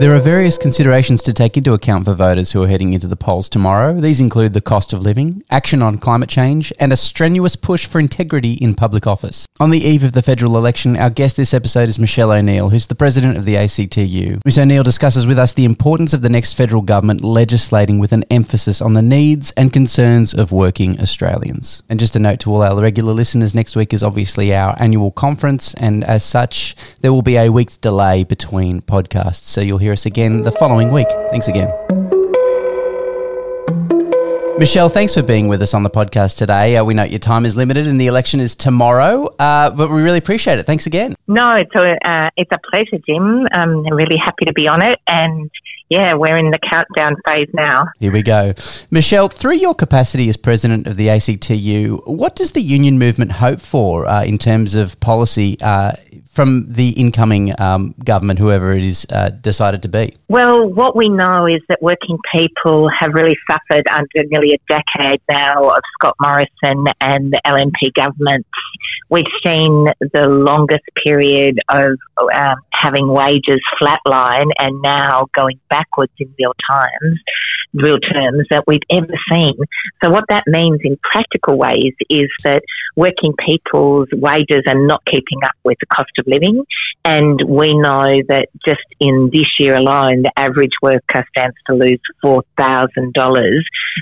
There are various considerations to take into account for voters who are heading into the polls tomorrow. These include the cost of living, action on climate change, and a strenuous push for integrity in public office. On the eve of the federal election, our guest this episode is Michelle O'Neil, who's the president of the ACTU. Ms O'Neill discusses with us the importance of the next federal government legislating with an emphasis on the needs and concerns of working Australians. And just a note to all our regular listeners, next week is obviously our annual conference, and as such, there will be a week's delay between podcasts, so you'll hear hear us again the following week. Thanks again. Michelle, thanks for being with us on the podcast today. Uh, we know your time is limited and the election is tomorrow, uh, but we really appreciate it. Thanks again. No, it's a, uh, it's a pleasure, Jim. I'm really happy to be on it. And yeah, we're in the countdown phase now. Here we go. Michelle, through your capacity as president of the ACTU, what does the union movement hope for uh, in terms of policy uh, from the incoming um, government, whoever it is uh, decided to be? Well, what we know is that working people have really suffered under nearly a decade now of Scott Morrison and the LNP government. We've seen the longest period of um, having wages flatline and now going backwards in real times real terms that we've ever seen. So what that means in practical ways is that working people's wages are not keeping up with the cost of living. And we know that just in this year alone, the average worker stands to lose $4,000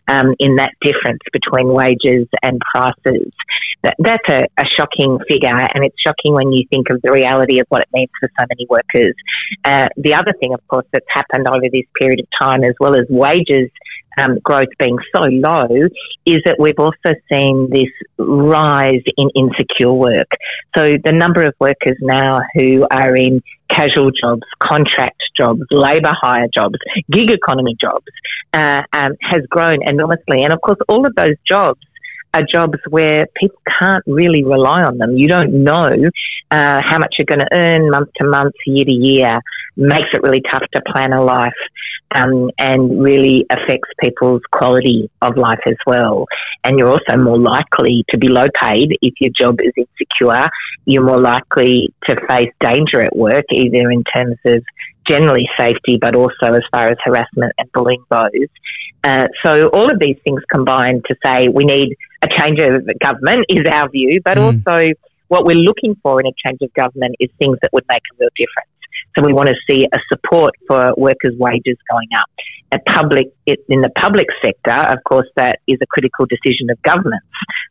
um, in that difference between wages and prices. That, that's a, a, shocking figure, and it's shocking when you think of the reality of what it means for so many workers. Uh, the other thing, of course, that's happened over this period of time, as well as wages um, growth being so low is that we've also seen this rise in insecure work. So the number of workers now who are in casual jobs, contract jobs, labour hire jobs, gig economy jobs uh, um, has grown enormously. And of course, all of those jobs are jobs where people can't really rely on them. You don't know uh, how much you're going to earn month to month, year to year. Makes it really tough to plan a life um, and really affects people's quality of life as well. And you're also more likely to be low paid if your job is insecure. You're more likely to face danger at work, either in terms of generally safety, but also as far as harassment and bullying goes. Uh, so all of these things combine to say we need a change of government is our view, but mm. also what we're looking for in a change of government is things that would make a real difference. So we want to see a support for workers' wages going up. At public, in the public sector, of course, that is a critical decision of governments.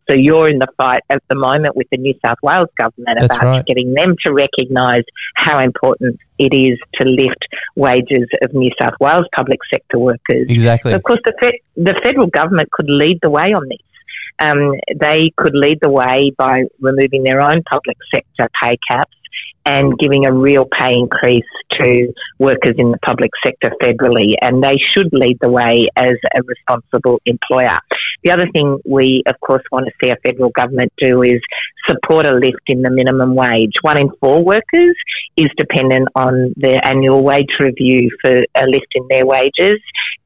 So you're in the fight at the moment with the New South Wales government That's about right. getting them to recognise how important it is to lift wages of New South Wales public sector workers. Exactly. So of course, the, fe- the federal government could lead the way on this. Um, they could lead the way by removing their own public sector pay caps and giving a real pay increase to workers in the public sector federally. And they should lead the way as a responsible employer. The other thing we, of course, want to see a federal government do is support a lift in the minimum wage. One in four workers is dependent on their annual wage review for a lift in their wages.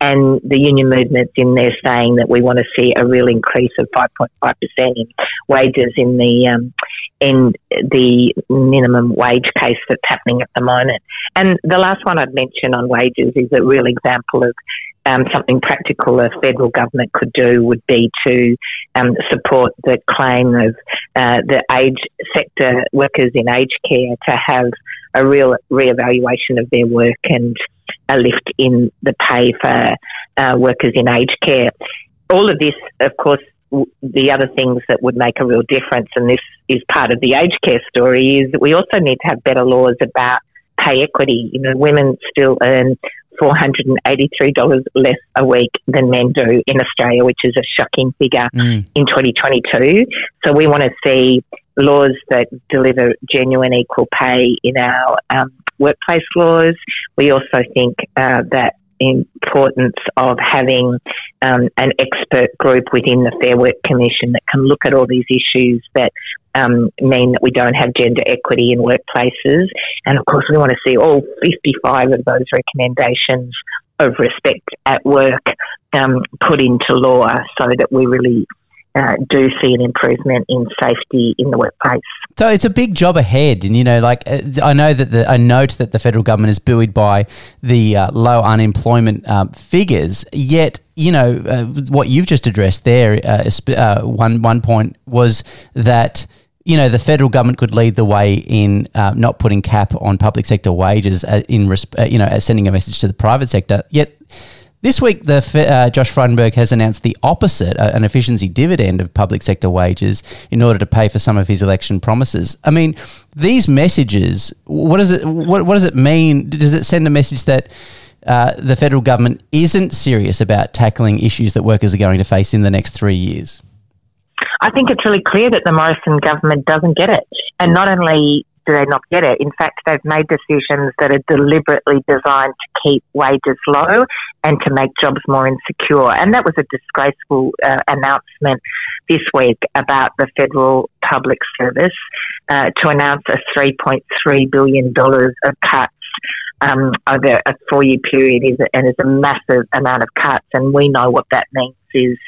And the union movement's in there saying that we want to see a real increase of 5.5% in wages in the um, in the minimum wage case that's happening at the moment. And the last one I'd mention on wages is a real example of um, something practical a federal government could do would be to um, support the claim of uh, the age sector workers in aged care to have a real re-evaluation of their work and a lift in the pay for uh, workers in aged care. All of this, of course, the other things that would make a real difference, and this is part of the aged care story, is that we also need to have better laws about pay equity. You know, women still earn $483 less a week than men do in Australia, which is a shocking figure mm. in 2022. So we want to see laws that deliver genuine equal pay in our um, workplace laws. We also think uh, that importance of having um, an expert group within the Fair Work Commission that can look at all these issues that um, mean that we don't have gender equity in workplaces. And of course, we want to see all 55 of those recommendations of respect at work um, put into law so that we really uh, do see an improvement in safety in the workplace. So it's a big job ahead, and you know, like uh, I know that the, I note that the federal government is buoyed by the uh, low unemployment um, figures. Yet, you know, uh, what you've just addressed there, uh, uh, one one point was that you know, the federal government could lead the way in uh, not putting cap on public sector wages in, resp- uh, you know, sending a message to the private sector. Yet this week, the uh, Josh Frydenberg has announced the opposite, uh, an efficiency dividend of public sector wages in order to pay for some of his election promises. I mean, these messages, what does it, what, what does it mean? Does it send a message that uh, the federal government isn't serious about tackling issues that workers are going to face in the next three years? I think it's really clear that the Morrison government doesn't get it. And not only do they not get it? In fact, they've made decisions that are deliberately designed to keep wages low and to make jobs more insecure. And that was a disgraceful uh, announcement this week about the federal public service uh, to announce a $3.3 billion of cuts. Um, over a four-year period is and is a massive amount of cuts, and we know what that means is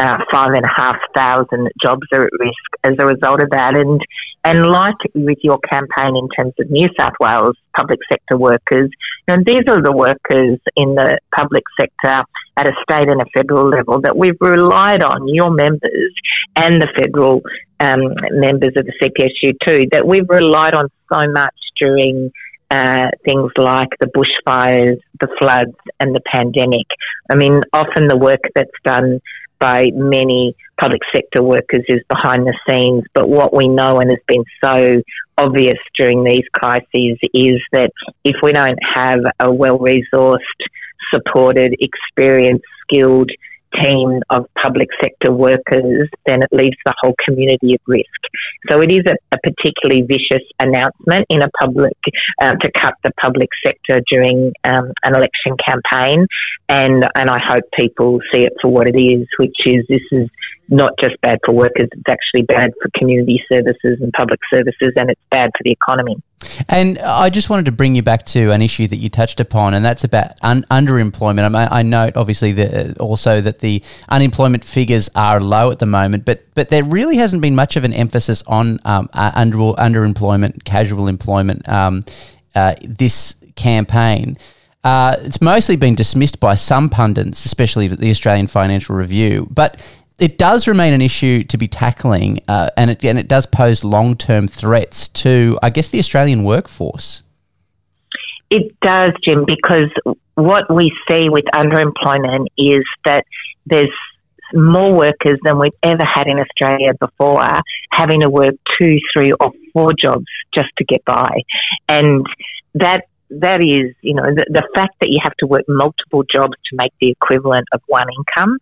uh, five and a half thousand jobs are at risk as a result of that. And and like with your campaign in terms of New South Wales public sector workers, know, these are the workers in the public sector at a state and a federal level that we've relied on, your members and the federal um, members of the CPSU too, that we've relied on so much during uh, things like the bushfires, the floods, and the pandemic. I mean, often the work that's done by many public sector workers is behind the scenes. But what we know and has been so obvious during these crises is that if we don't have a well resourced, supported, experienced, skilled team of public sector workers, then it leaves the whole community at risk. So it is a, a particularly vicious announcement in a public uh, to cut the public sector during um, an election campaign, and and I hope people see it for what it is, which is this is not just bad for workers, it's actually bad for community services and public services, and it's bad for the economy. And I just wanted to bring you back to an issue that you touched upon, and that's about un- underemployment. I, I note, obviously, uh, also that the unemployment figures are low at the moment, but but there really hasn't been much of an emphasis on um, under underemployment, casual employment um, uh, this campaign. Uh, it's mostly been dismissed by some pundits, especially the Australian Financial Review, but it does remain an issue to be tackling, uh, and, it, and it does pose long term threats to, I guess, the Australian workforce. It does, Jim, because what we see with underemployment is that there's more workers than we've ever had in Australia before having to work two, three, or four jobs just to get by. And that that is, you know, the, the fact that you have to work multiple jobs to make the equivalent of one income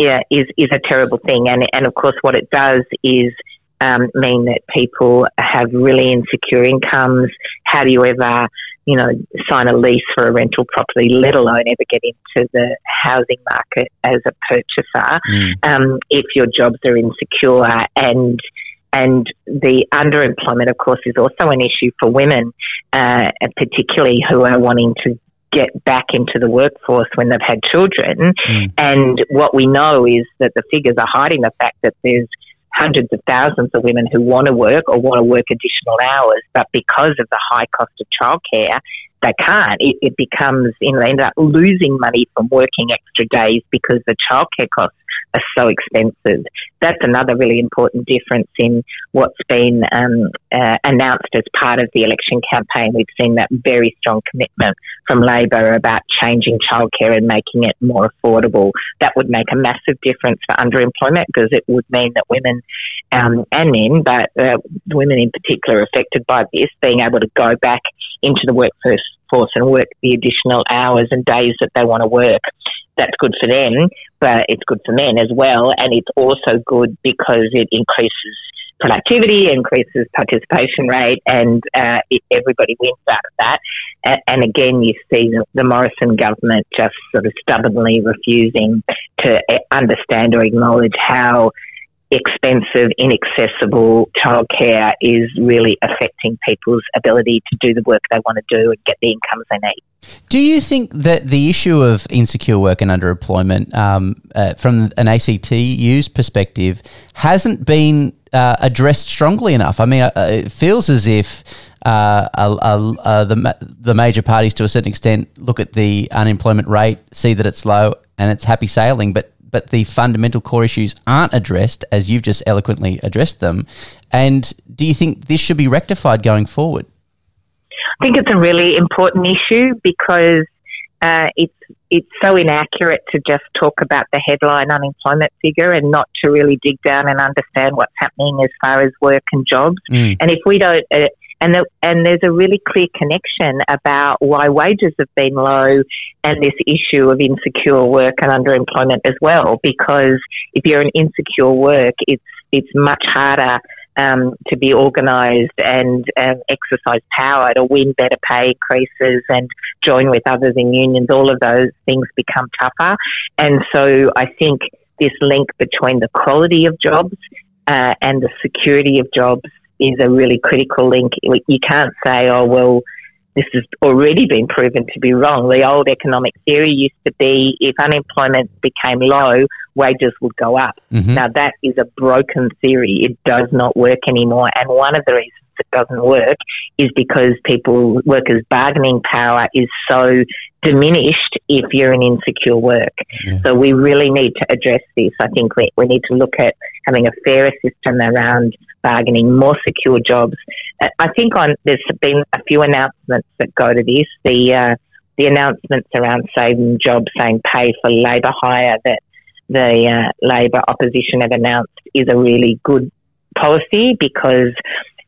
is is a terrible thing. And and of course, what it does is um, mean that people have really insecure incomes. How do you ever, you know, sign a lease for a rental property, let alone ever get into the housing market as a purchaser, mm. um, if your jobs are insecure and and the underemployment, of course, is also an issue for women, uh, particularly who are wanting to get back into the workforce when they've had children. Mm. And what we know is that the figures are hiding the fact that there's hundreds of thousands of women who want to work or want to work additional hours, but because of the high cost of childcare, they can't. It, it becomes, you know, they end up losing money from working extra days because the childcare costs are so expensive. That's another really important difference in what's been um, uh, announced as part of the election campaign. We've seen that very strong commitment from Labor about changing childcare and making it more affordable. That would make a massive difference for underemployment because it would mean that women um, and men, but uh, women in particular, affected by this, being able to go back into the workforce force and work the additional hours and days that they want to work that's good for them, but it's good for men as well. And it's also good because it increases productivity, increases participation rate, and uh, it, everybody wins out of that. And, and again, you see the, the, Morrison government just sort of stubbornly refusing to uh, understand or acknowledge how expensive, inaccessible childcare is really affecting people's ability to do the work they want to do and get the incomes they need. Do you think that the issue of insecure work and underemployment, um, uh, from an ACTU's perspective, hasn't been uh, addressed strongly enough? I mean, uh, it feels as if uh, uh, the the major parties, to a certain extent, look at the unemployment rate, see that it's low, and it's happy sailing, but but the fundamental core issues aren't addressed as you've just eloquently addressed them. And do you think this should be rectified going forward? I think it's a really important issue because uh, it's it's so inaccurate to just talk about the headline unemployment figure and not to really dig down and understand what's happening as far as work and jobs. Mm. And if we don't, uh, and the, and there's a really clear connection about why wages have been low and this issue of insecure work and underemployment as well. Because if you're in insecure work, it's it's much harder um, to be organised and um, exercise power to win better pay increases and join with others in unions. All of those things become tougher, and so I think this link between the quality of jobs uh, and the security of jobs is a really critical link. You can't say, oh, well, this has already been proven to be wrong. The old economic theory used to be if unemployment became low, wages would go up. Mm-hmm. Now, that is a broken theory. It does not work anymore. And one of the reasons it doesn't work is because people, workers' bargaining power is so diminished if you're in insecure work. Yeah. So we really need to address this. I think we, we need to look at having a fairer system around bargaining, more secure jobs. Uh, I think on there's been a few announcements that go to this. The uh, the announcements around saving jobs, saying pay for labour hire that the uh, Labor opposition have announced is a really good policy because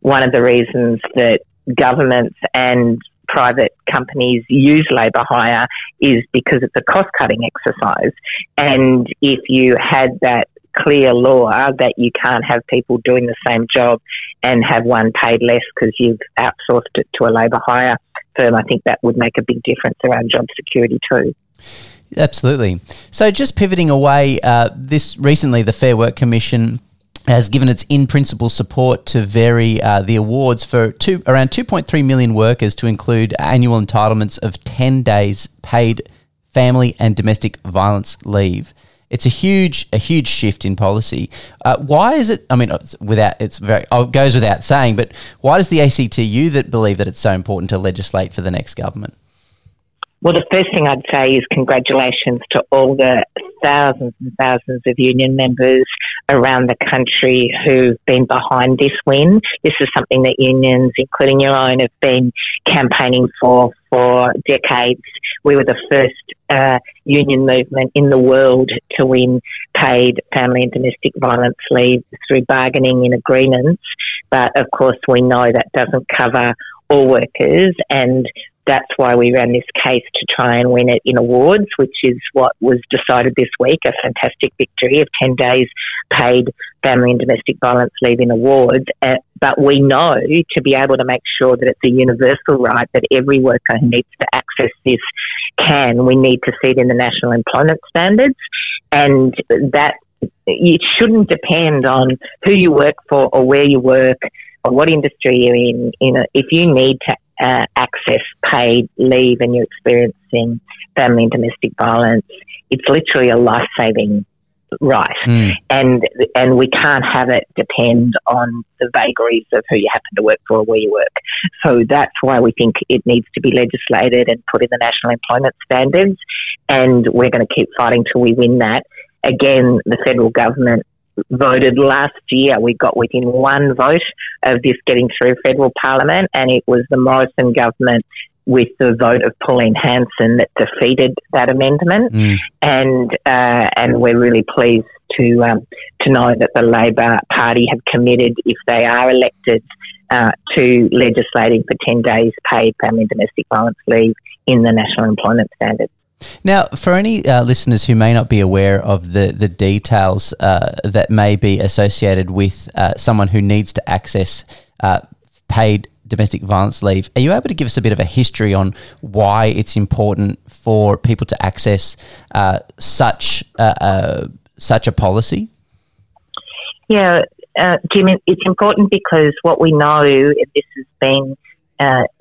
one of the reasons that governments and private companies use labour hire is because it's a cost cutting exercise. And if you had that clear law that you can't have people doing the same job and have one paid less because you've outsourced it to a labour hire firm, I think that would make a big difference around job security too. Absolutely. So, just pivoting away, uh, this recently the Fair Work Commission has given its in principle support to vary uh, the awards for two, around 2.3 million workers to include annual entitlements of 10 days paid family and domestic violence leave. It's a huge, a huge shift in policy. Uh, why is it? I mean, without it's very oh, it goes without saying, but why does the ACTU that believe that it's so important to legislate for the next government? Well, the first thing I'd say is congratulations to all the thousands and thousands of union members around the country who've been behind this win. This is something that unions, including your own, have been campaigning for for decades. We were the first uh, union movement in the world to win paid family and domestic violence leave through bargaining in agreements. But of course, we know that doesn't cover all workers and that's why we ran this case to try and win it in awards, which is what was decided this week a fantastic victory of 10 days paid family and domestic violence leave in awards. Uh, but we know to be able to make sure that it's a universal right that every worker who needs to access this can, we need to see it in the national employment standards. And that it shouldn't depend on who you work for or where you work or what industry you're in. You know, if you need to uh, access paid leave and you're experiencing family and domestic violence, it's literally a life saving right. Mm. And and we can't have it depend on the vagaries of who you happen to work for or where you work. So that's why we think it needs to be legislated and put in the national employment standards. And we're going to keep fighting till we win that. Again, the federal government voted last year. We got within one vote of this getting through federal parliament, and it was the Morrison government with the vote of Pauline Hanson that defeated that amendment. Mm. And uh, and we're really pleased to um, to know that the Labor Party have committed, if they are elected, uh, to legislating for ten days paid family and domestic violence leave in the national employment standards. Now, for any uh, listeners who may not be aware of the the details uh, that may be associated with uh, someone who needs to access uh, paid domestic violence leave, are you able to give us a bit of a history on why it's important for people to access uh, such such a policy? Yeah, uh, Jim, it's important because what we know, and this has been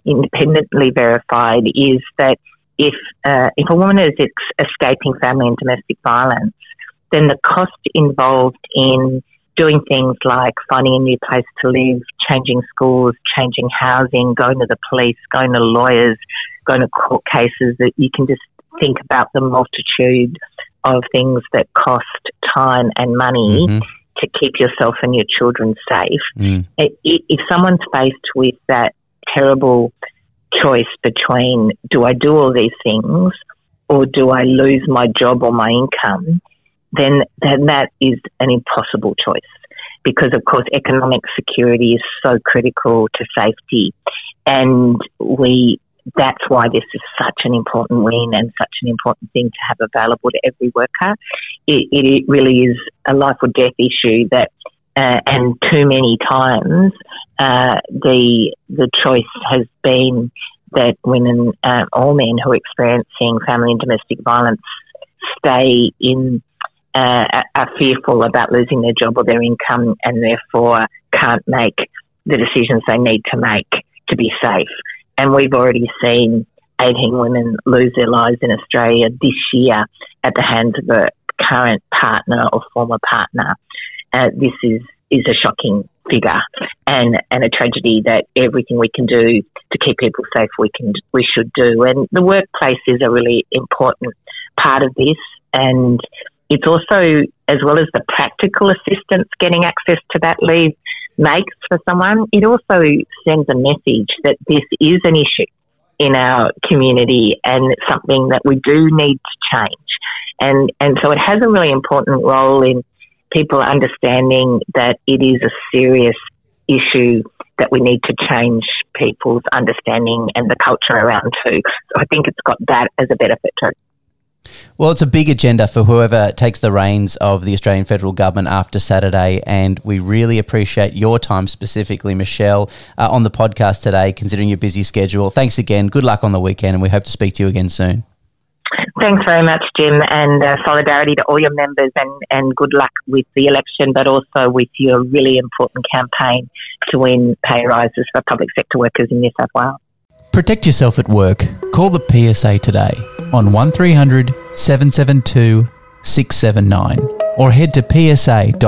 independently verified, is that if uh, if a woman is ex- escaping family and domestic violence, then the cost involved in doing things like finding a new place to live, changing schools, changing housing, going to the police, going to lawyers, going to court cases, that you can just think about the multitude of things that cost time and money mm-hmm. to keep yourself and your children safe. Mm. If someone's faced with that terrible choice between do I do all these things or do I lose my job or my income, then, then that is an impossible choice because, of course, economic security is so critical to safety. And we that's why this is such an important win and such an important thing to have available to every worker. It, it really is a life or death issue that, uh, and too many times, uh, the the choice has been that women, uh, all men who are experiencing family and domestic violence, stay in. Uh, are fearful about losing their job or their income, and therefore can't make the decisions they need to make to be safe. And we've already seen 18 women lose their lives in Australia this year at the hands of a current partner or former partner. Uh, this is, is a shocking figure and, and a tragedy that everything we can do to keep people safe we can we should do. And the workplace is a really important part of this and it's also as well as the practical assistance getting access to that leave makes for someone, it also sends a message that this is an issue in our community and something that we do need to change. And, and so it has a really important role in people understanding that it is a serious issue that we need to change people's understanding and the culture around too. So I think it's got that as a benefit too. Well, it's a big agenda for whoever takes the reins of the Australian federal government after Saturday, and we really appreciate your time specifically, Michelle, uh, on the podcast today, considering your busy schedule. Thanks again. Good luck on the weekend, and we hope to speak to you again soon. Thanks very much, Jim, and uh, solidarity to all your members, and, and good luck with the election, but also with your really important campaign to win pay rises for public sector workers in New South Wales. Protect yourself at work. Call the PSA today on 1300 772 679 or head to psa.asn.au.